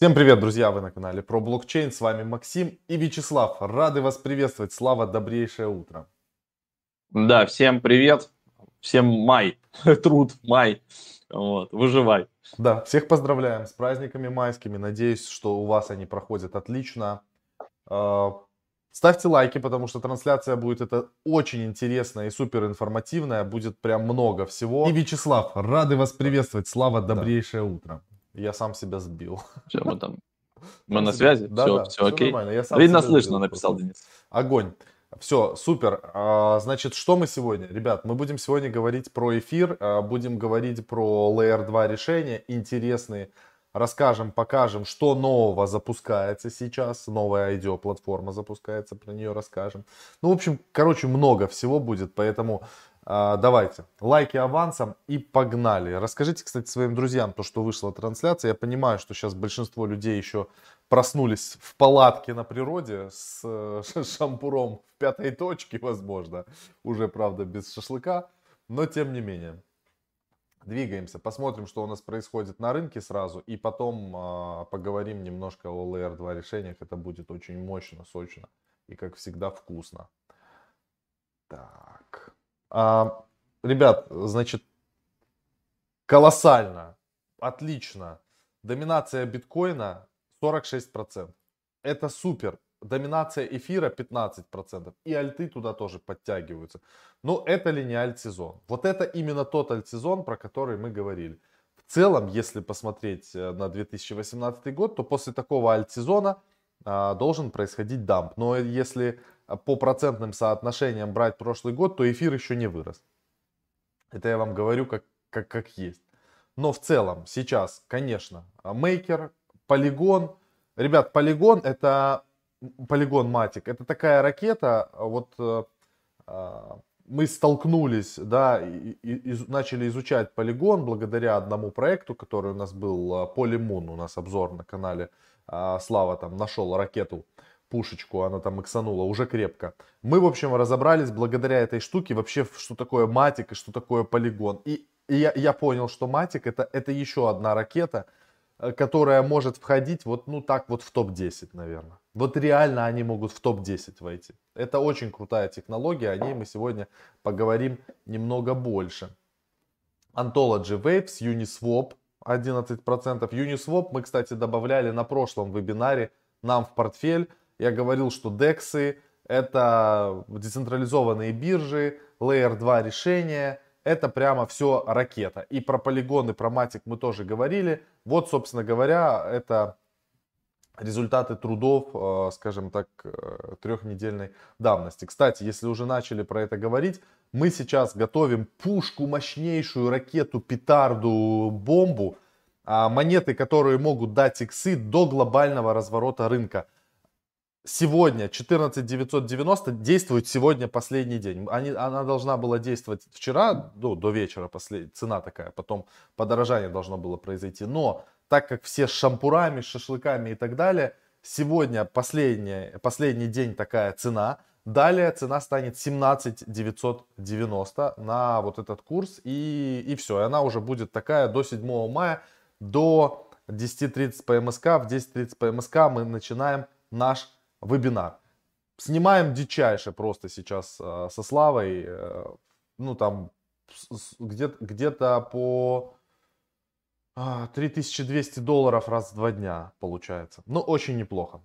Всем привет, друзья! Вы на канале про блокчейн. С вами Максим и Вячеслав. Рады вас приветствовать. Слава, добрейшее утро. Да, всем привет. Всем май. Труд, май. Вот, выживай. Да, всех поздравляем с праздниками майскими. Надеюсь, что у вас они проходят отлично. А, ставьте лайки, потому что трансляция будет это очень интересная и супер информативная. Будет прям много всего. И Вячеслав, рады вас приветствовать. Слава, добрейшее да. утро. Я сам себя сбил. Все, мы там. Мы на связи? Да, все, да, все, все окей. Нормально. Я сам Видно, слышно, написал Денис. Огонь. Все, супер. А, значит, что мы сегодня? Ребят, мы будем сегодня говорить про эфир, а, будем говорить про Layer 2 решения, интересные. Расскажем, покажем, что нового запускается сейчас. Новая IDEO-платформа запускается, про нее расскажем. Ну, в общем, короче, много всего будет, поэтому давайте, лайки авансом и погнали. Расскажите, кстати, своим друзьям то, что вышла трансляция. Я понимаю, что сейчас большинство людей еще проснулись в палатке на природе с шампуром в пятой точке, возможно. Уже, правда, без шашлыка, но тем не менее. Двигаемся, посмотрим, что у нас происходит на рынке сразу, и потом э, поговорим немножко о Layer 2 решениях. Это будет очень мощно, сочно и, как всегда, вкусно. Так. А, ребят, значит, колоссально, отлично. Доминация биткоина 46%. Это супер. Доминация эфира 15%. И альты туда тоже подтягиваются. Но это ли не альт-сезон? Вот это именно тот альт-сезон, про который мы говорили. В целом, если посмотреть э, на 2018 год, то после такого альт-сезона а, должен происходить дамп. Но если по процентным соотношениям брать прошлый год, то эфир еще не вырос. Это я вам говорю как, как, как есть. Но в целом сейчас, конечно, мейкер, полигон. Ребят, полигон это полигон Матик. Это такая ракета, вот э, а, мы столкнулись, да, и, и, и начали изучать полигон благодаря одному проекту, который у нас был, Полимун, у нас обзор на канале. А, Слава там нашел ракету пушечку, она там иксанула, уже крепко. Мы, в общем, разобрались благодаря этой штуке вообще, что такое матик и что такое полигон. И, и я, я понял, что матик это, это еще одна ракета, э, которая может входить вот, ну так вот в топ-10, наверное. Вот реально они могут в топ-10 войти. Это очень крутая технология, о ней мы сегодня поговорим немного больше. Anthology Waves, Uniswap 11%. Uniswap мы, кстати, добавляли на прошлом вебинаре нам в портфель. Я говорил, что DEX это децентрализованные биржи, Layer 2 решения, это прямо все ракета. И про полигоны, про матик мы тоже говорили. Вот, собственно говоря, это результаты трудов, э, скажем так, э, трехнедельной давности. Кстати, если уже начали про это говорить, мы сейчас готовим пушку, мощнейшую ракету, петарду, бомбу, а, монеты, которые могут дать иксы до глобального разворота рынка сегодня 14990 действует сегодня последний день. Они, она должна была действовать вчера, ну, до вечера, послед... цена такая, потом подорожание должно было произойти. Но так как все с шампурами, шашлыками и так далее, сегодня последний, последний день такая цена. Далее цена станет 17 990 на вот этот курс и, и все. И она уже будет такая до 7 мая, до 10.30 по МСК. В 10.30 по МСК мы начинаем наш вебинар. Снимаем дичайше просто сейчас э, со Славой. Э, ну, там где-то где по э, 3200 долларов раз в два дня получается. Ну, очень неплохо.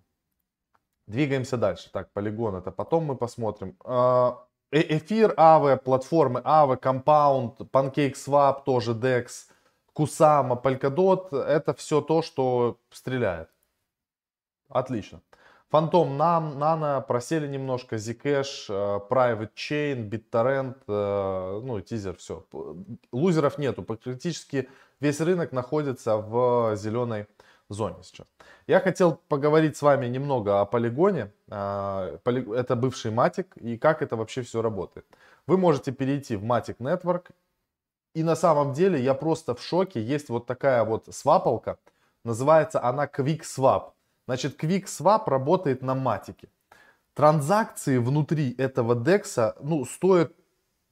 Двигаемся дальше. Так, полигон это потом мы посмотрим. А, э, эфир, АВ, платформы АВ, Compound, PancakeSwap, тоже DEX, Kusama, Polkadot. Это все то, что стреляет. Отлично. Фантом Nano просели немножко, Zcash, э, Private Chain, BitTorrent, э, ну и тизер, все. Лузеров нету, практически весь рынок находится в зеленой зоне сейчас. Я хотел поговорить с вами немного о полигоне. Э, это бывший Matic и как это вообще все работает. Вы можете перейти в Matic Network. И на самом деле я просто в шоке. Есть вот такая вот свапалка. Называется она Quick Swap. Значит, QuickSwap работает на матике. Транзакции внутри этого DEX ну, стоят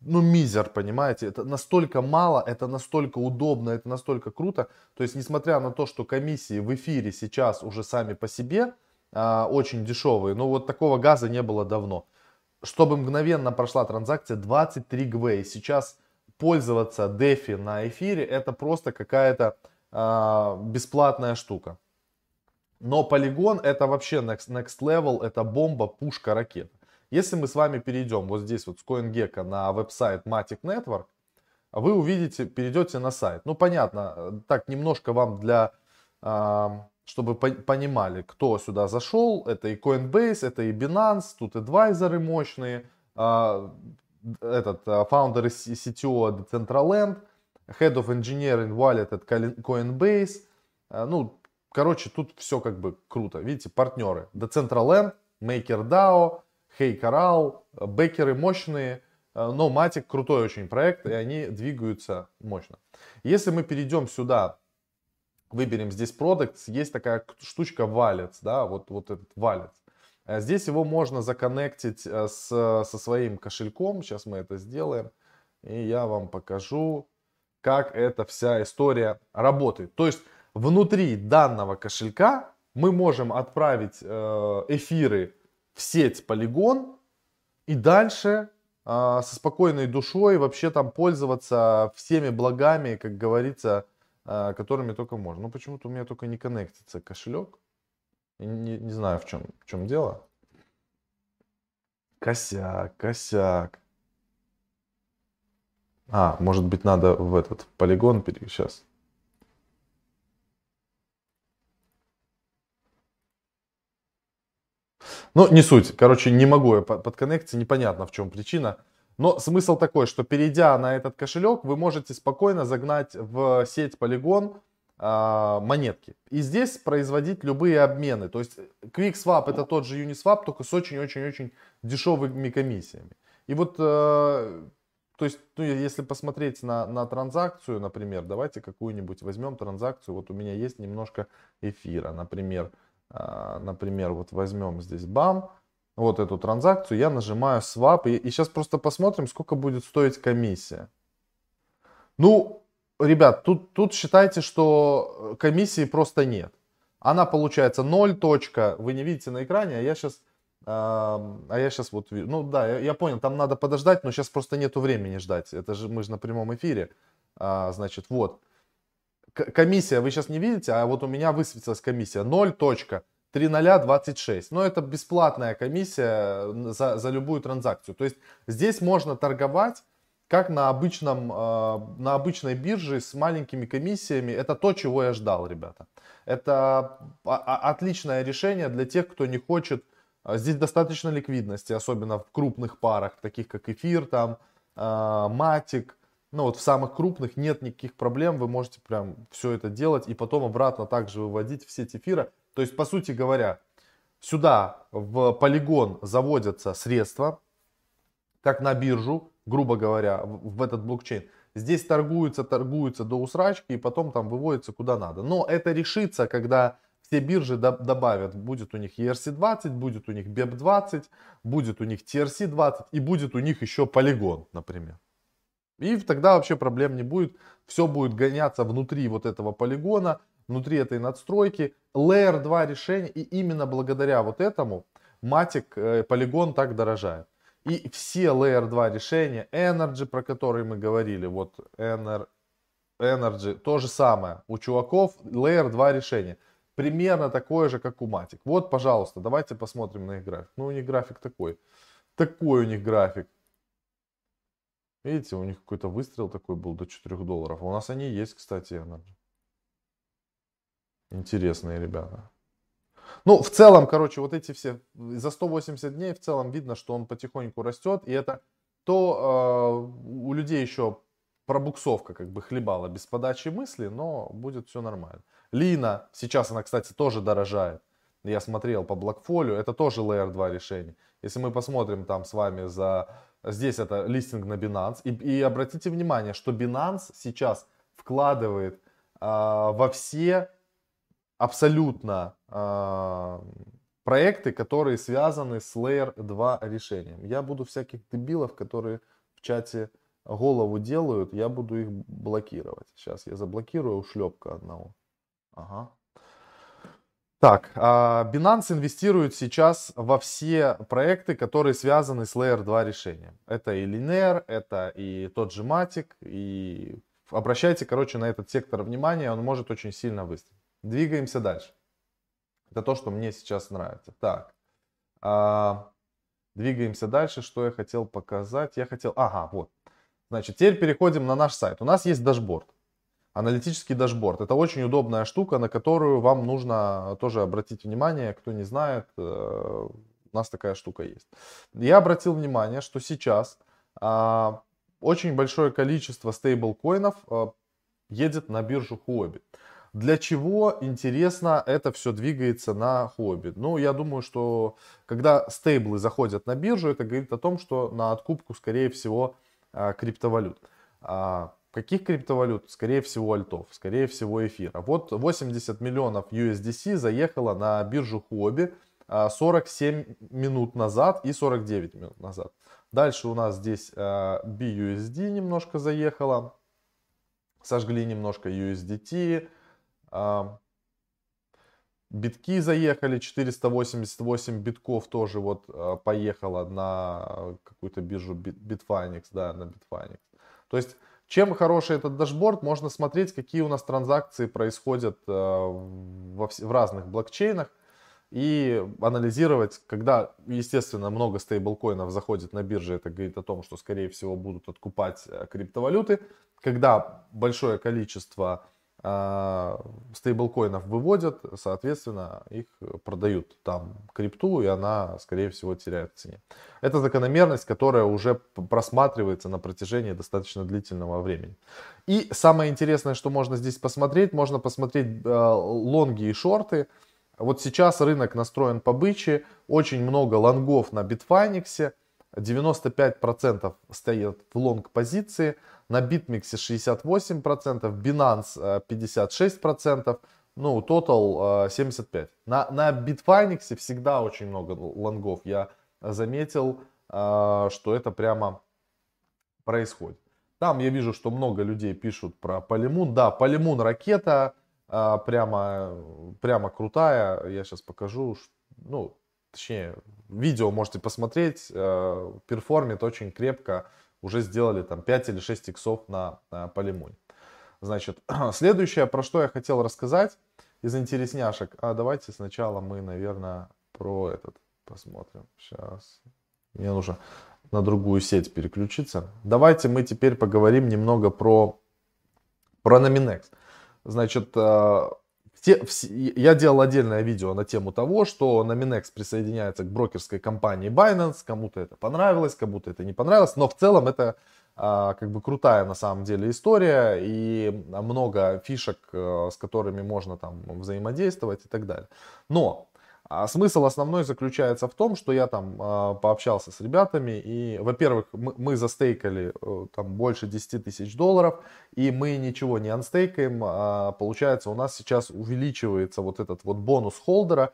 ну, мизер, понимаете, это настолько мало, это настолько удобно, это настолько круто. То есть, несмотря на то, что комиссии в эфире сейчас уже сами по себе а, очень дешевые, но вот такого газа не было давно. Чтобы мгновенно прошла транзакция 23 ГВ. Сейчас пользоваться DeFi на эфире это просто какая-то а, бесплатная штука. Но полигон это вообще next, next level, это бомба, пушка, ракета. Если мы с вами перейдем вот здесь вот с CoinGecko на веб-сайт Matic Network, вы увидите, перейдете на сайт. Ну, понятно, так немножко вам для, а, чтобы понимали, кто сюда зашел. Это и Coinbase, это и Binance, тут адвайзеры мощные, а, этот а, фаундер CTO Decentraland, Head of Engineering Wallet от Coinbase. Ну, короче, тут все как бы круто. Видите, партнеры. Decentraland, MakerDAO, Hey Coral, бекеры мощные, э, но Matic крутой очень проект, и они двигаются мощно. Если мы перейдем сюда, выберем здесь Products, есть такая штучка Wallets, да, вот, вот этот Wallets. Э, здесь его можно законнектить э, с, со своим кошельком, сейчас мы это сделаем, и я вам покажу, как эта вся история работает. То есть внутри данного кошелька мы можем отправить эфиры в сеть полигон и дальше а, со спокойной душой вообще там пользоваться всеми благами, как говорится, а, которыми только можно. Ну почему-то у меня только не коннектится кошелек. Не, не знаю в чем, в чем дело. Косяк, косяк. А, может быть надо в этот полигон сейчас. Ну, не суть. Короче, не могу я подконнектиться, непонятно в чем причина. Но смысл такой, что перейдя на этот кошелек, вы можете спокойно загнать в сеть Polygon э, монетки. И здесь производить любые обмены. То есть QuickSwap это тот же Uniswap, только с очень-очень-очень дешевыми комиссиями. И вот, э, то есть, ну, если посмотреть на, на транзакцию, например, давайте какую-нибудь возьмем транзакцию. Вот у меня есть немножко эфира, например. А, например, вот возьмем здесь бам, вот эту транзакцию, я нажимаю swap, и, и сейчас просто посмотрим, сколько будет стоить комиссия. Ну, ребят, тут, тут считайте, что комиссии просто нет. Она получается 0 точка, вы не видите на экране, а я сейчас, а, я сейчас вот. Ну да, я, я понял, там надо подождать, но сейчас просто нету времени ждать. Это же мы же на прямом эфире. А, значит, вот комиссия вы сейчас не видите, а вот у меня высветилась комиссия 0.3026. Но это бесплатная комиссия за, за любую транзакцию. То есть здесь можно торговать как на, обычном, э, на обычной бирже с маленькими комиссиями. Это то, чего я ждал, ребята. Это отличное решение для тех, кто не хочет. Э, здесь достаточно ликвидности, особенно в крупных парах, таких как эфир, там, э, матик, ну вот в самых крупных нет никаких проблем, вы можете прям все это делать и потом обратно также выводить в сеть эфира. То есть, по сути говоря, сюда в полигон заводятся средства, как на биржу, грубо говоря, в, в этот блокчейн. Здесь торгуются, торгуются до усрачки и потом там выводится куда надо. Но это решится, когда все биржи добавят, будет у них ERC20, будет у них BEP20, будет у них TRC20 и будет у них еще полигон, например. И тогда вообще проблем не будет. Все будет гоняться внутри вот этого полигона, внутри этой надстройки. Layer 2 решение. И именно благодаря вот этому Matic э, полигон так дорожает. И все Layer 2 решения, Energy, про которые мы говорили, вот Ener, Energy, то же самое. У чуваков Layer 2 решение. Примерно такое же, как у Matic. Вот, пожалуйста, давайте посмотрим на их график. Ну, у них график такой. Такой у них график. Видите, у них какой-то выстрел такой был до 4 долларов. А у нас они есть, кстати. Интересные ребята. Ну, в целом, короче, вот эти все, за 180 дней в целом видно, что он потихоньку растет. И это то э, у людей еще пробуксовка как бы хлебала без подачи мысли, но будет все нормально. Лина, сейчас она, кстати, тоже дорожает. Я смотрел по Blackfolio, это тоже Layer 2 решение. Если мы посмотрим там с вами за Здесь это листинг на Binance. И, и обратите внимание, что Binance сейчас вкладывает а, во все абсолютно а, проекты, которые связаны с Layer 2 решением. Я буду всяких дебилов, которые в чате голову делают, я буду их блокировать. Сейчас я заблокирую ушлепка одного. Ага. Так, а, Binance инвестирует сейчас во все проекты, которые связаны с Layer 2 решением. Это и Linear, это и тот же Matic, и обращайте, короче, на этот сектор внимания, он может очень сильно выстрелить. Двигаемся дальше. Это то, что мне сейчас нравится. Так, а, двигаемся дальше. Что я хотел показать? Я хотел, ага, вот. Значит, теперь переходим на наш сайт. У нас есть дашборд аналитический дашборд. Это очень удобная штука, на которую вам нужно тоже обратить внимание. Кто не знает, э, у нас такая штука есть. Я обратил внимание, что сейчас а, очень большое количество стейблкоинов а, едет на биржу Huobi. Для чего, интересно, это все двигается на Huobi? Ну, я думаю, что когда стейблы заходят на биржу, это говорит о том, что на откупку, скорее всего, а, криптовалют. Каких криптовалют? Скорее всего альтов, скорее всего эфира. Вот 80 миллионов USDC заехало на биржу Huobi 47 а, минут назад и 49 минут назад. Дальше у нас здесь а, BUSD немножко заехало. Сожгли немножко USDT. А, битки заехали, 488 битков тоже вот поехало на какую-то биржу Bitfinex, да, на Bitfinex. То есть чем хороший этот дашборд? Можно смотреть, какие у нас транзакции происходят э, в разных блокчейнах и анализировать, когда, естественно, много стейблкоинов заходит на бирже, это говорит о том, что, скорее всего, будут откупать э, криптовалюты. Когда большое количество стейблкоинов выводят, соответственно, их продают там крипту, и она, скорее всего, теряет в цене. Это закономерность, которая уже просматривается на протяжении достаточно длительного времени. И самое интересное, что можно здесь посмотреть, можно посмотреть э, лонги и шорты. Вот сейчас рынок настроен по бычьи, очень много лонгов на Bitfinex, 95% стоят в лонг позиции, на BitMEX 68%, Binance 56%, ну, Total 75%. На, на Bitfinex всегда очень много лонгов. Я заметил, что это прямо происходит. Там я вижу, что много людей пишут про Полимун. Да, Полимун ракета, прямо, прямо крутая. Я сейчас покажу, ну, точнее, видео можете посмотреть, э, перформит очень крепко, уже сделали там 5 или 6 иксов на, на полимоне. Значит, следующее, про что я хотел рассказать из интересняшек, а давайте сначала мы, наверное, про этот посмотрим. Сейчас, мне нужно на другую сеть переключиться. Давайте мы теперь поговорим немного про, про Nominex. Значит, те, я делал отдельное видео на тему того, что Nominex присоединяется к брокерской компании Binance. Кому-то это понравилось, кому-то это не понравилось. Но в целом это а, как бы крутая на самом деле история и много фишек, э, с которыми можно там взаимодействовать и так далее. Но а смысл основной заключается в том, что я там э, пообщался с ребятами, и, во-первых, мы, мы застейкали э, там больше 10 тысяч долларов, и мы ничего не анстейкаем, а, получается у нас сейчас увеличивается вот этот вот бонус холдера,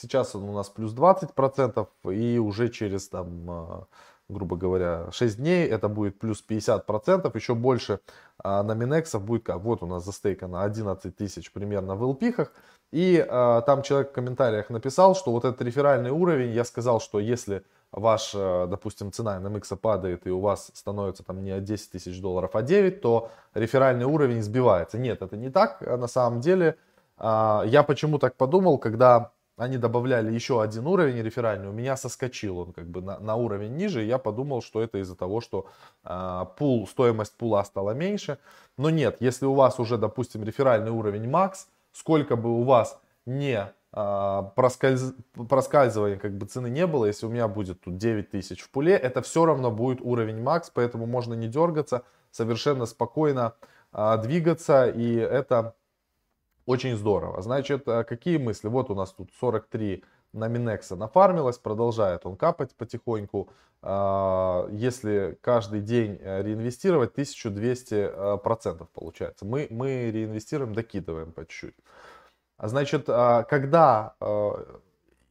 сейчас он у нас плюс 20%, и уже через там... Э, грубо говоря, 6 дней, это будет плюс 50%, еще больше а, на Минексов будет как, вот у нас застейкано 11 тысяч примерно в LP-хах, и а, там человек в комментариях написал, что вот этот реферальный уровень, я сказал, что если ваш, а, допустим, цена NMX падает и у вас становится там не 10 тысяч долларов, а 9, то реферальный уровень сбивается. Нет, это не так, на самом деле. А, я почему так подумал, когда они добавляли еще один уровень реферальный, у меня соскочил он как бы на, на уровень ниже, я подумал, что это из-за того, что э, пул, стоимость пула стала меньше. Но нет, если у вас уже, допустим, реферальный уровень макс, сколько бы у вас не э, проскальз... проскальзывания как бы цены не было, если у меня будет тут 9 тысяч в пуле, это все равно будет уровень макс, поэтому можно не дергаться, совершенно спокойно э, двигаться, и это очень здорово. Значит, э, какие мысли? Вот у нас тут 43 на Минекса нафармилось, продолжает он капать потихоньку. А, если каждый день э, реинвестировать, 1200 э, процентов получается. Мы, мы реинвестируем, докидываем по чуть-чуть. А значит, а, когда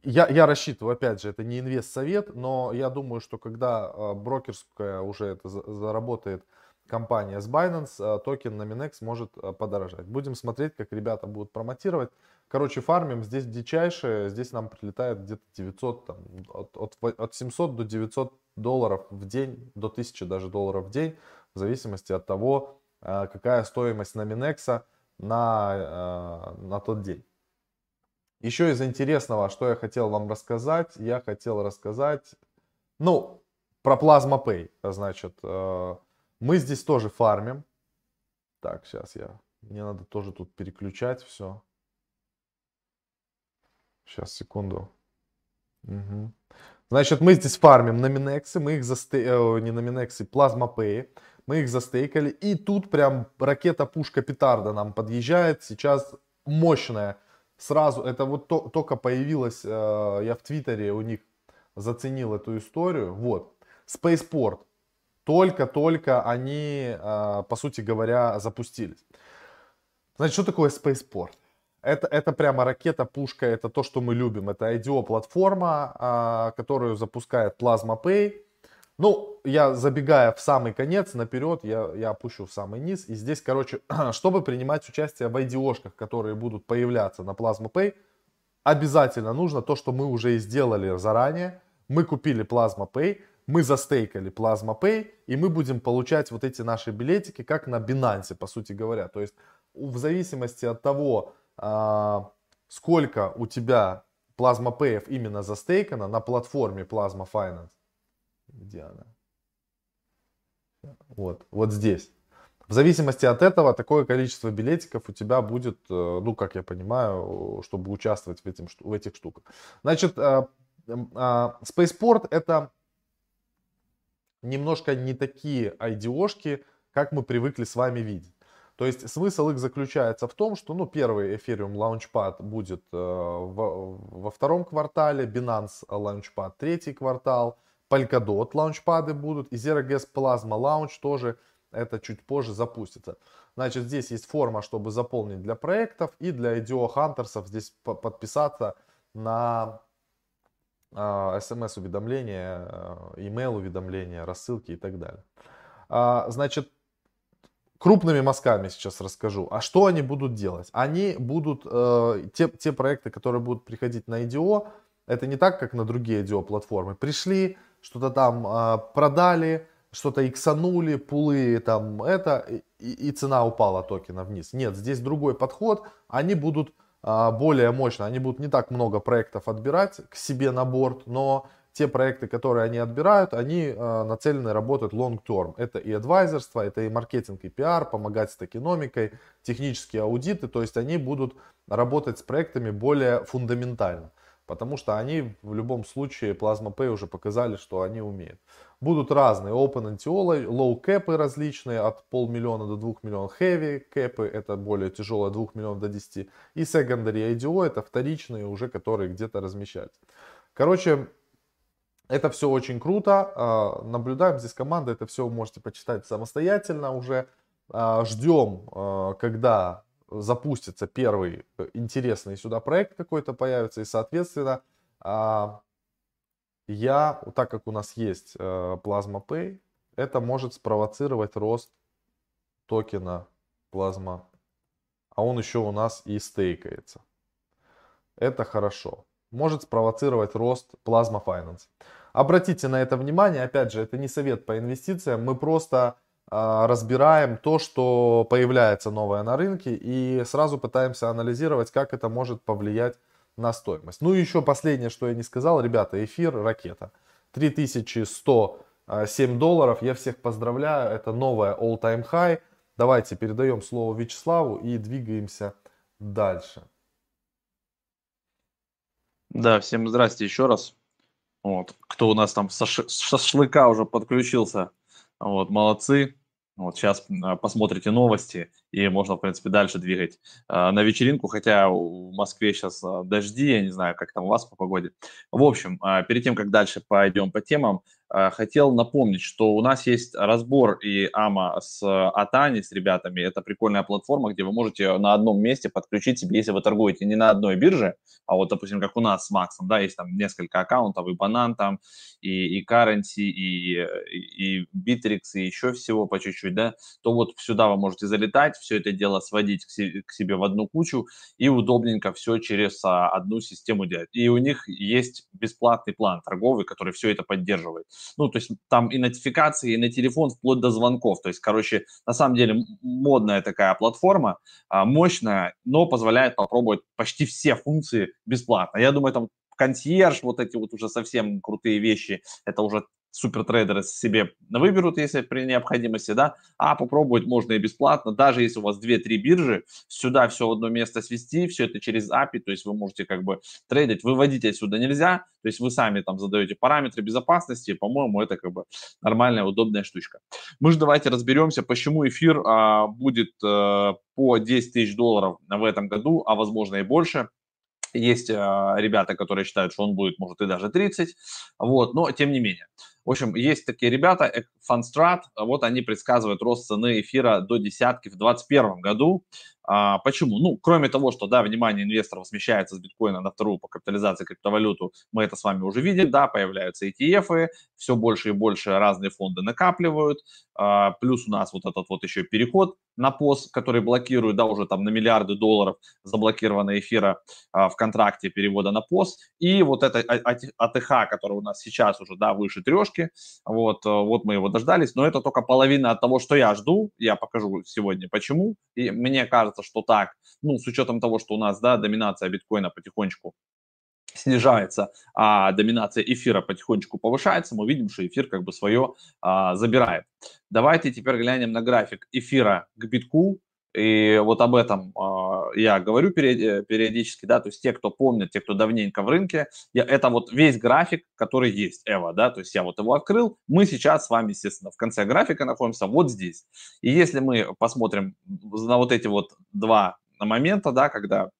я, я рассчитываю, опять же, это не инвест-совет, но я думаю, что когда брокерская уже это заработает компания с Binance, токен на Minex может подорожать. Будем смотреть, как ребята будут промотировать. Короче, фармим здесь дичайшее, здесь нам прилетает где-то 900, там, от, от, от 700 до 900 долларов в день, до 1000 даже долларов в день, в зависимости от того, какая стоимость на Минекса на, на тот день. Еще из интересного, что я хотел вам рассказать, я хотел рассказать, ну, про Plasma Pay. Значит, мы здесь тоже фармим. Так, сейчас я, мне надо тоже тут переключать все. Сейчас, секунду. Угу. Значит, мы здесь фармим на Минексе, мы их застей... Э, не Plasma Pay. Мы их застейкали. И тут прям ракета-пушка петарда нам подъезжает. Сейчас мощная сразу, это вот то, только появилось, э, я в Твиттере у них заценил эту историю, вот, Spaceport, только-только они, э, по сути говоря, запустились. Значит, что такое Spaceport? Это, это прямо ракета, пушка, это то, что мы любим. Это IDO-платформа, э, которую запускает Plasma Pay. Ну, я забегая в самый конец, наперед, я, я опущу в самый низ. И здесь, короче, чтобы принимать участие в IDO-шках, которые будут появляться на Plasma Pay, обязательно нужно то, что мы уже и сделали заранее. Мы купили Plasma Pay, мы застейкали Plasma Pay, и мы будем получать вот эти наши билетики, как на Binance, по сути говоря. То есть, в зависимости от того, а, сколько у тебя Plasma Pay именно застейкано на платформе Plasma Finance, где она? Вот, вот здесь. В зависимости от этого, такое количество билетиков у тебя будет, э, ну, как я понимаю, чтобы участвовать в, этим, в этих штуках. Значит, э, э, Spaceport это немножко не такие IDO-шки, как мы привыкли с вами видеть. То есть смысл их заключается в том, что ну, первый Ethereum Launchpad будет э, во, во втором квартале, Binance Launchpad третий квартал, Polkadot лаунчпады будут, и Zero Gas Plasma Launch тоже это чуть позже запустится. Значит, здесь есть форма, чтобы заполнить для проектов и для IDO Hunters здесь подписаться на смс-уведомления, э, email-уведомления, рассылки и так далее. А, значит, крупными мазками сейчас расскажу. А что они будут делать? Они будут, э, те, те проекты, которые будут приходить на IDO, это не так, как на другие IDO-платформы. Пришли, что-то там продали, что-то иксанули, пулы там это, и, и цена упала токена вниз. Нет, здесь другой подход, они будут более мощно, они будут не так много проектов отбирать к себе на борт, но те проекты, которые они отбирают, они э, нацелены работать long term. Это и адвайзерство, это и маркетинг, и пиар, помогать с токеномикой, технические аудиты, то есть они будут работать с проектами более фундаментально. Потому что они в любом случае Plasma Pay уже показали, что они умеют. Будут разные open NTO, low кэпы различные от полмиллиона до двух миллионов, heavy кэпы это более тяжелое 2 миллионов до 10 и secondary IDO это вторичные уже, которые где-то размещаются. Короче, это все очень круто. А, наблюдаем здесь команда, это все можете почитать самостоятельно уже. А, ждем, а, когда запустится первый э, интересный сюда проект какой-то появится, и, соответственно, а, я, так как у нас есть э, Plasma Pay, это может спровоцировать рост токена Plasma, а он еще у нас и стейкается. Это хорошо. Может спровоцировать рост Plasma Finance. Обратите на это внимание, опять же, это не совет по инвестициям, мы просто разбираем то, что появляется новое на рынке и сразу пытаемся анализировать, как это может повлиять на стоимость. Ну и еще последнее, что я не сказал, ребята, эфир ракета. 3107 долларов, я всех поздравляю, это новая all-time high. Давайте передаем слово Вячеславу и двигаемся дальше. Да, всем здрасте еще раз. Вот, кто у нас там со шашлыка уже подключился. Вот, молодцы. Вот сейчас а, посмотрите новости и можно, в принципе, дальше двигать э, на вечеринку, хотя в Москве сейчас э, дожди, я не знаю, как там у вас по погоде. В общем, э, перед тем, как дальше пойдем по темам, Э, хотел напомнить, что у нас есть разбор и АМА с Атани, с ребятами. Это прикольная платформа, где вы можете на одном месте подключить себе, если вы торгуете не на одной бирже, а вот, допустим, как у нас с Максом, да, есть там несколько аккаунтов, и Банан там, и, и Currency, и, и, и Bittrex, и еще всего по чуть-чуть, да, то вот сюда вы можете залетать, все это дело сводить к себе, к себе в одну кучу и удобненько все через а, одну систему делать. И у них есть бесплатный план торговый, который все это поддерживает ну, то есть там и нотификации, и на телефон, вплоть до звонков. То есть, короче, на самом деле модная такая платформа, а, мощная, но позволяет попробовать почти все функции бесплатно. Я думаю, там консьерж, вот эти вот уже совсем крутые вещи, это уже супертрейдеры себе выберут, если при необходимости, да, а попробовать можно и бесплатно, даже если у вас 2-3 биржи, сюда все в одно место свести, все это через API, то есть вы можете как бы трейдить, выводить отсюда нельзя, то есть вы сами там задаете параметры безопасности, по-моему, это как бы нормальная, удобная штучка. Мы же давайте разберемся, почему эфир а, будет а, по 10 тысяч долларов в этом году, а возможно и больше, есть э, ребята, которые считают, что он будет, может, и даже 30, вот, но тем не менее. В общем, есть такие ребята, Funstrat, вот они предсказывают рост цены эфира до десятки в 2021 году. А, почему? Ну, кроме того, что, да, внимание инвесторов смещается с биткоина на вторую по капитализации криптовалюту, мы это с вами уже видели, да, появляются ETF, все больше и больше разные фонды накапливают, а, плюс у нас вот этот вот еще переход на POS, который блокирует, да, уже там на миллиарды долларов заблокировано эфира а, в контракте перевода на POS, и вот это АТХ, который у нас сейчас уже, да, выше трешки, вот, э, вот мы его дождались, но это только половина от того, что я жду, я покажу сегодня почему, и мне кажется, кажется, что так, ну, с учетом того, что у нас, да, доминация биткоина потихонечку снижается, а доминация эфира потихонечку повышается, мы видим, что эфир как бы свое а, забирает. Давайте теперь глянем на график эфира к битку. И вот об этом э, я говорю периодически, да, то есть те, кто помнит, те, кто давненько в рынке, я, это вот весь график, который есть, Эва, да, то есть я вот его открыл, мы сейчас с вами, естественно, в конце графика находимся вот здесь. И если мы посмотрим на вот эти вот два момента, да, когда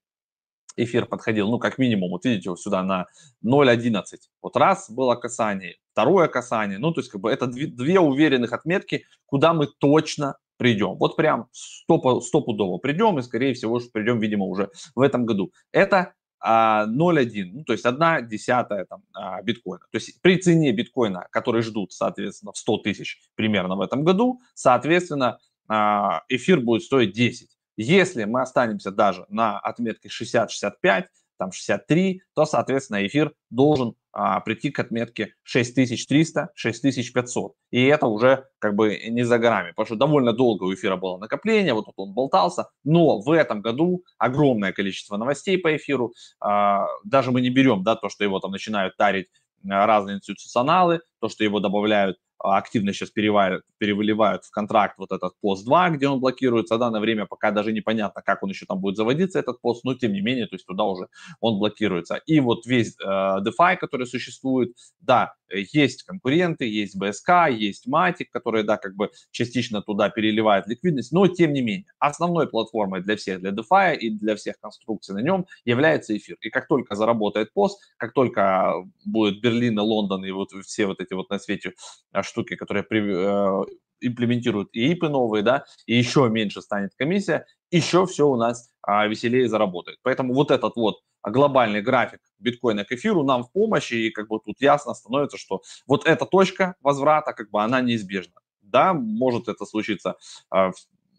эфир подходил, ну, как минимум, вот видите, вот сюда на 0.11. Вот раз было касание, второе касание, ну, то есть как бы это две, две уверенных отметки, куда мы точно придем. Вот прям стоп, стопудово придем, и скорее всего, что придем, видимо, уже в этом году. Это а, 0,1, ну, то есть 1 десятая там, а, биткоина. То есть при цене биткоина, который ждут, соответственно, в 100 тысяч примерно в этом году, соответственно, а, эфир будет стоить 10. Если мы останемся даже на отметке 60-65, там 63, то, соответственно, эфир должен а, прийти к отметке 6300, 6500. И это уже как бы не за горами, потому что довольно долго у эфира было накопление, вот тут он болтался, но в этом году огромное количество новостей по эфиру, а, даже мы не берем, да, то, что его там начинают тарить а, разные институционалы, то, что его добавляют активно сейчас переливают, перевыливают в контракт вот этот пост 2, где он блокируется, да, на время пока даже непонятно, как он еще там будет заводиться, этот пост, но тем не менее, то есть туда уже он блокируется. И вот весь э, DeFi, который существует, да, есть конкуренты, есть BSK, есть Matic, которые, да, как бы частично туда переливают ликвидность, но тем не менее, основной платформой для всех, для DeFi и для всех конструкций на нем является эфир. И как только заработает пост, как только будет Берлин и Лондон и вот все вот эти вот на свете а, штуки, которые при, э, имплементируют и ИПы новые, да, и еще меньше станет комиссия, еще все у нас а, веселее заработает. Поэтому вот этот вот глобальный график биткоина к эфиру нам в помощь, и как бы тут ясно становится, что вот эта точка возврата, как бы она неизбежна. Да, может это случиться э,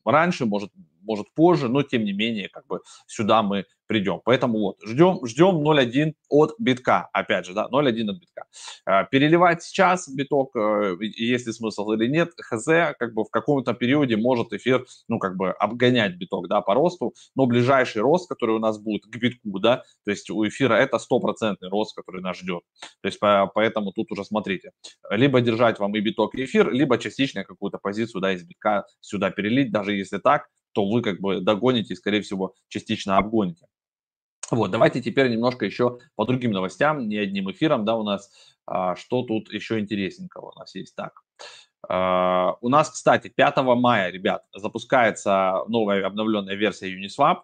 раньше, может, может позже, но тем не менее, как бы сюда мы придем. Поэтому вот, ждем, ждем 0.1 от битка, опять же, да, 0.1 от битка. А, переливать сейчас биток, э, есть ли смысл или нет, хз, как бы в каком-то периоде может эфир, ну, как бы обгонять биток, да, по росту, но ближайший рост, который у нас будет к битку, да, то есть у эфира это стопроцентный рост, который нас ждет. То есть поэтому тут уже смотрите, либо держать вам и биток, и эфир, либо частично какую-то позицию, да, из битка сюда перелить, даже если так, то вы как бы догоните и, скорее всего, частично обгоните. Вот, давайте теперь немножко еще по другим новостям, не одним эфиром, да, у нас, а, что тут еще интересненького у нас есть. Так, Uh, у нас, кстати, 5 мая, ребят, запускается новая обновленная версия Uniswap.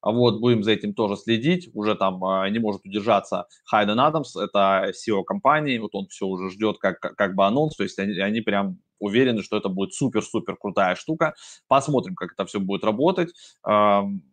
Вот, будем за этим тоже следить. Уже там uh, не может удержаться Хайден Адамс, это CEO компании. Вот он все уже ждет как, как бы анонс. То есть они, они прям уверены, что это будет супер-супер крутая штука. Посмотрим, как это все будет работать.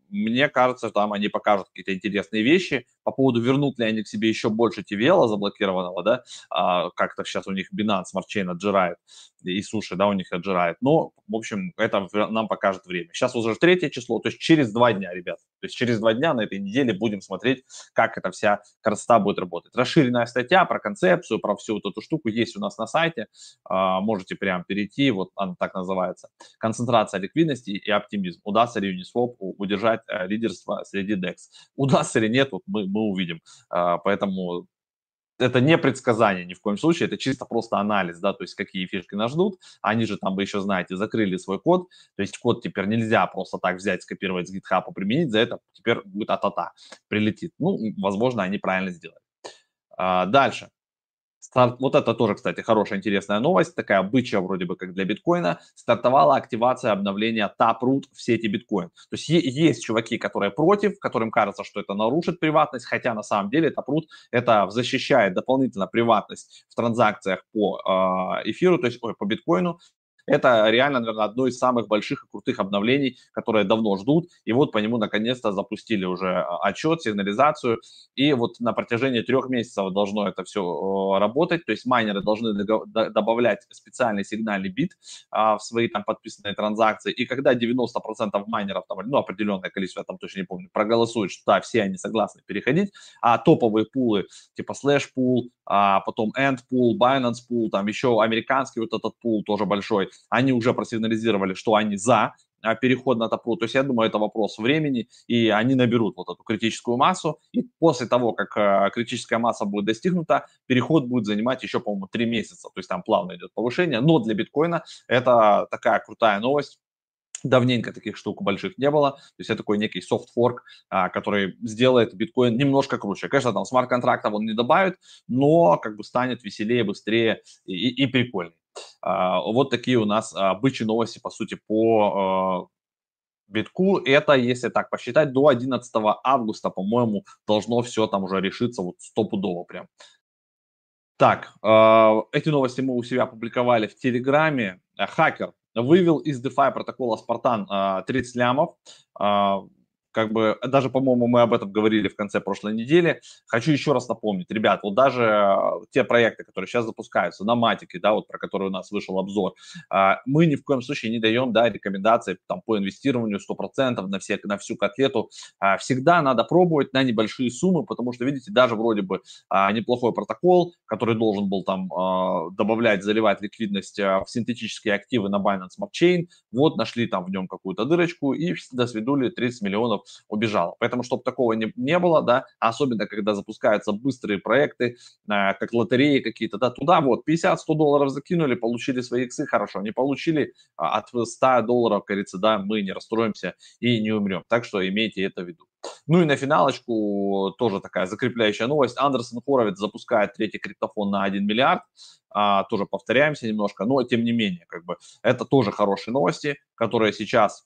Мне кажется, там они покажут какие-то интересные вещи. По поводу, вернут ли они к себе еще больше TVL заблокированного, да, а, как-то сейчас у них Binance Smart Chain отжирает, и суши, да, у них отжирает. Но, в общем, это нам покажет время. Сейчас уже третье число, то есть через два дня, ребят. То есть через два дня на этой неделе будем смотреть, как эта вся красота будет работать. Расширенная статья про концепцию, про всю вот эту штуку есть у нас на сайте. А, можете прям перейти, вот она так называется. Концентрация ликвидности и оптимизм. Удастся ли Uniswap удержать э, лидерство среди DEX? Удастся или нет, вот мы, мы увидим. А, поэтому это не предсказание ни в коем случае, это чисто просто анализ, да, то есть какие фишки нас ждут. Они же там, вы еще знаете, закрыли свой код, то есть код теперь нельзя просто так взять, скопировать с GitHub и применить, за это теперь будет а-та-та, прилетит. Ну, возможно, они правильно сделали. А, дальше. Старт, вот это тоже, кстати, хорошая, интересная новость, такая бычья вроде бы как для биткоина. Стартовала активация обновления Taproot в сети биткоин. То есть есть чуваки, которые против, которым кажется, что это нарушит приватность, хотя на самом деле Taproot это защищает дополнительно приватность в транзакциях по э, эфиру, то есть ой, по биткоину, это реально, наверное, одно из самых больших и крутых обновлений, которые давно ждут. И вот по нему наконец-то запустили уже а, отчет, сигнализацию. И вот на протяжении трех месяцев должно это все работать. То есть майнеры должны добавлять специальный сигнальный бит а, в свои там подписанные транзакции. И когда 90% майнеров, там, ну, определенное количество, я там точно не помню, проголосуют, что да, все они согласны переходить, а топовые пулы, типа Slash Pool, а потом End Pool, Binance Pool, там еще американский вот этот пул тоже большой, они уже просигнализировали, что они за а, переход на топру. То есть я думаю, это вопрос времени, и они наберут вот эту критическую массу, и после того, как а, критическая масса будет достигнута, переход будет занимать еще, по-моему, 3 месяца, то есть там плавно идет повышение, но для биткоина это такая крутая новость, Давненько таких штук больших не было. То есть это такой некий софт-форк, а, который сделает биткоин немножко круче. Конечно, там смарт-контрактов он не добавит, но как бы станет веселее, быстрее и, и прикольнее. А, вот такие у нас а, бычьи новости, по сути, по а, битку. Это, если так посчитать, до 11 августа, по-моему, должно все там уже решиться вот стопудово прям. Так, эти новости мы у себя опубликовали в Телеграме. Хакер вывел из DeFi протокола Spartan 30 лямов как бы, даже, по-моему, мы об этом говорили в конце прошлой недели. Хочу еще раз напомнить, ребят, вот даже э, те проекты, которые сейчас запускаются на Матике, да, вот про которые у нас вышел обзор, э, мы ни в коем случае не даем, да, рекомендации там по инвестированию 100% на, все, на всю котлету. Э, всегда надо пробовать на небольшие суммы, потому что, видите, даже вроде бы неплохой протокол, который должен был там добавлять, заливать ликвидность в синтетические активы на Binance Smart Chain, вот нашли там в нем какую-то дырочку и до свидули 30 миллионов убежало. Поэтому, чтобы такого не, не было, да, особенно когда запускаются быстрые проекты, э, как лотереи какие-то, да, туда вот 50-100 долларов закинули, получили свои иксы, хорошо, не получили а, от 100 долларов, говорится, да, мы не расстроимся и не умрем. Так что имейте это в виду. Ну и на финалочку тоже такая закрепляющая новость. Андерсон Хоровиц запускает третий криптофон на 1 миллиард. А, тоже повторяемся немножко, но тем не менее, как бы это тоже хорошие новости, которые сейчас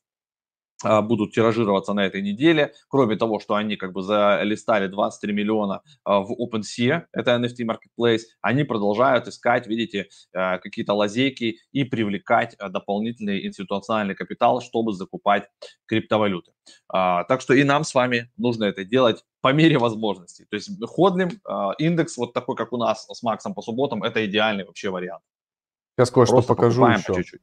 будут тиражироваться на этой неделе. Кроме того, что они как бы залистали 23 миллиона а, в OpenSea, это NFT Marketplace, они продолжают искать, видите, а, какие-то лазейки и привлекать дополнительный институциональный капитал, чтобы закупать криптовалюты. Так что и нам с вами нужно это делать по мере возможностей. То есть ходным индекс, вот такой, как у нас с Максом по субботам, это идеальный вообще вариант. Сейчас кое-что покажу еще чуть-чуть.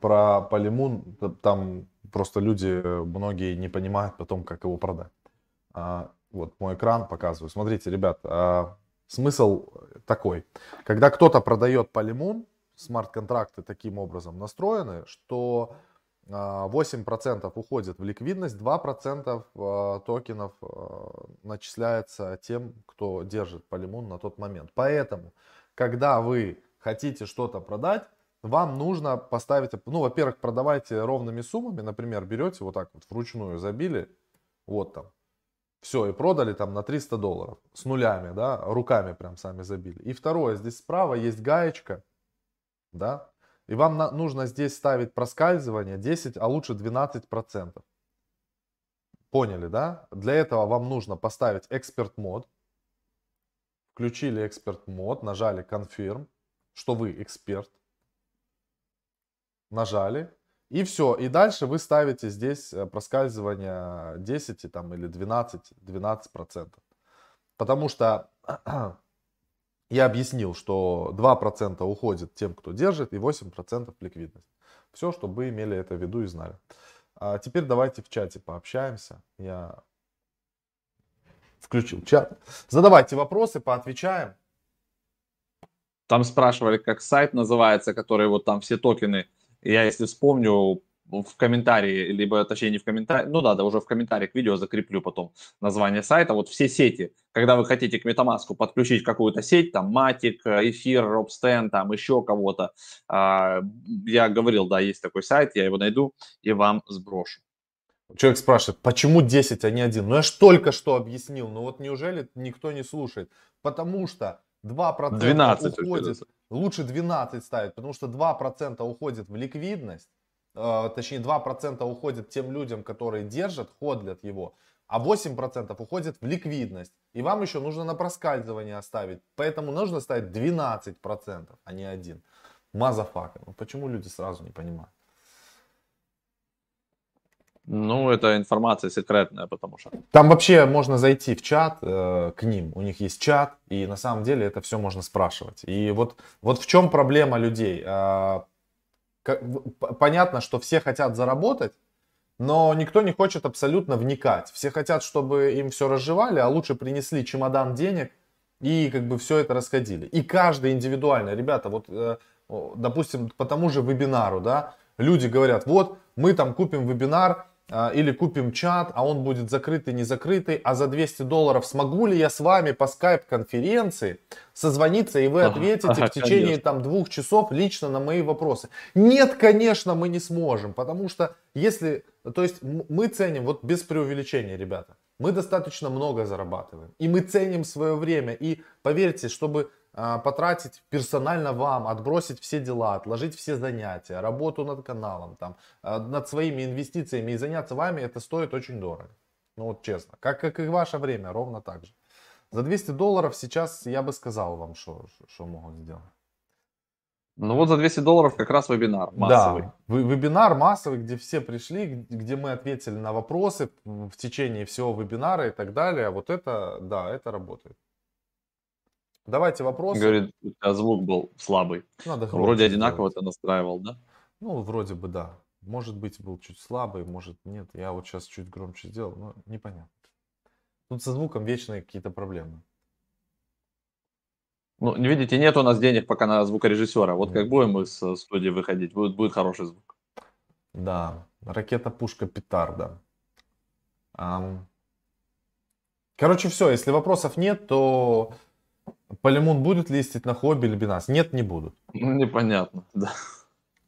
про Полимун. Там просто люди, многие не понимают потом, как его продать. А, вот мой экран показываю. Смотрите, ребят, а, смысл такой. Когда кто-то продает Полимун, смарт-контракты таким образом настроены, что 8% а, уходит в ликвидность, 2% а, токенов а, начисляется тем, кто держит Полимун на тот момент. Поэтому, когда вы хотите что-то продать, вам нужно поставить, ну, во-первых, продавайте ровными суммами, например, берете вот так вот вручную забили, вот там, все, и продали там на 300 долларов с нулями, да, руками прям сами забили. И второе, здесь справа есть гаечка, да, И вам на- нужно здесь ставить проскальзывание 10, а лучше 12%. Поняли, да? Для этого вам нужно поставить эксперт мод. Включили эксперт мод, нажали confirm, что вы эксперт. Нажали. И все. И дальше вы ставите здесь э, проскальзывание 10 там, или 12, 12%. Потому что я объяснил, что 2% уходит тем, кто держит, и 8% ликвидность. Все, чтобы вы имели это в виду и знали. А теперь давайте в чате пообщаемся. Я включил чат. Задавайте вопросы, поотвечаем. Там спрашивали, как сайт называется, который вот там все токены. Я, если вспомню, в комментарии, либо, точнее, не в комментарии, ну да, да, уже в комментариях видео закреплю потом название сайта. Вот все сети, когда вы хотите к MetaMask подключить какую-то сеть, там, Matic, Эфир, Робстен, там, еще кого-то, а, я говорил, да, есть такой сайт, я его найду и вам сброшу. Человек спрашивает, почему 10, а не 1? Ну я ж только что объяснил, ну вот неужели никто не слушает? Потому что 2% 12 уходит, лучше 12 ставить, потому что 2% уходит в ликвидность, э, точнее 2% уходит тем людям, которые держат, ходлят его, а 8% уходит в ликвидность. И вам еще нужно на проскальзывание оставить, поэтому нужно ставить 12%, а не 1. Motherfucker. Ну почему люди сразу не понимают? Ну, это информация секретная, потому что... Там вообще можно зайти в чат э, к ним, у них есть чат, и на самом деле это все можно спрашивать. И вот, вот в чем проблема людей. Э, как, понятно, что все хотят заработать, но никто не хочет абсолютно вникать. Все хотят, чтобы им все разжевали, а лучше принесли чемодан денег и как бы все это расходили. И каждый индивидуально, ребята, вот, э, допустим, по тому же вебинару, да, люди говорят, вот мы там купим вебинар, а, или купим чат, а он будет закрытый, не закрытый, а за 200 долларов смогу ли я с вами по скайп-конференции созвониться, и вы ответите ага, в течение конечно. там двух часов лично на мои вопросы? Нет, конечно, мы не сможем, потому что если, то есть мы ценим, вот без преувеличения, ребята, мы достаточно много зарабатываем, и мы ценим свое время, и поверьте, чтобы а, потратить персонально вам, отбросить все дела, отложить все занятия, работу над каналом, там, а, над своими инвестициями и заняться вами, это стоит очень дорого. Ну вот честно, как, как и ваше время, ровно так же. За 200 долларов сейчас я бы сказал вам, что, что могут сделать. Ну вот за 200 долларов как раз вебинар массовый. Да, вебинар массовый, где все пришли, где мы ответили на вопросы в течение всего вебинара и так далее. Вот это, да, это работает. Давайте вопросы. Говорит, у тебя звук был слабый. Надо Вроде одинаково ты настраивал, да? Ну, вроде бы да. Может быть, был чуть слабый, может нет. Я вот сейчас чуть громче сделал, но непонятно. Тут со звуком вечные какие-то проблемы. Ну, видите, нет у нас денег пока на звукорежиссера. Вот как будем мы с студии выходить, будет, будет хороший звук. Да, ракета-пушка петарда. Короче, все, если вопросов нет, то Полимон будет листить на хобби или Binance? Нет, не будут. Ну, непонятно, да.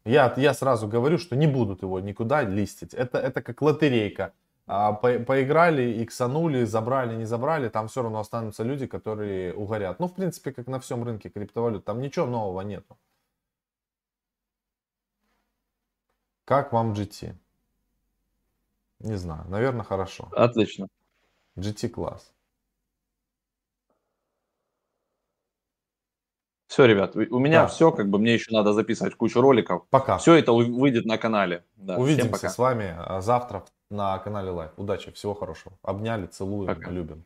Я, я сразу говорю, что не будут его никуда листить. Это, это как лотерейка. А, по, поиграли, иксанули, забрали, не забрали, там все равно останутся люди, которые угорят. Ну, в принципе, как на всем рынке криптовалют, там ничего нового нету. Как вам GT? Не знаю, наверное, хорошо. Отлично. GT класс. Все, ребят, у меня да. все, как бы мне еще надо записывать кучу роликов. Пока. Все это выйдет на канале. Да, Увидимся с вами а, завтра на канале Лайв. Удачи, всего хорошего. Обняли, целуем, пока. любим.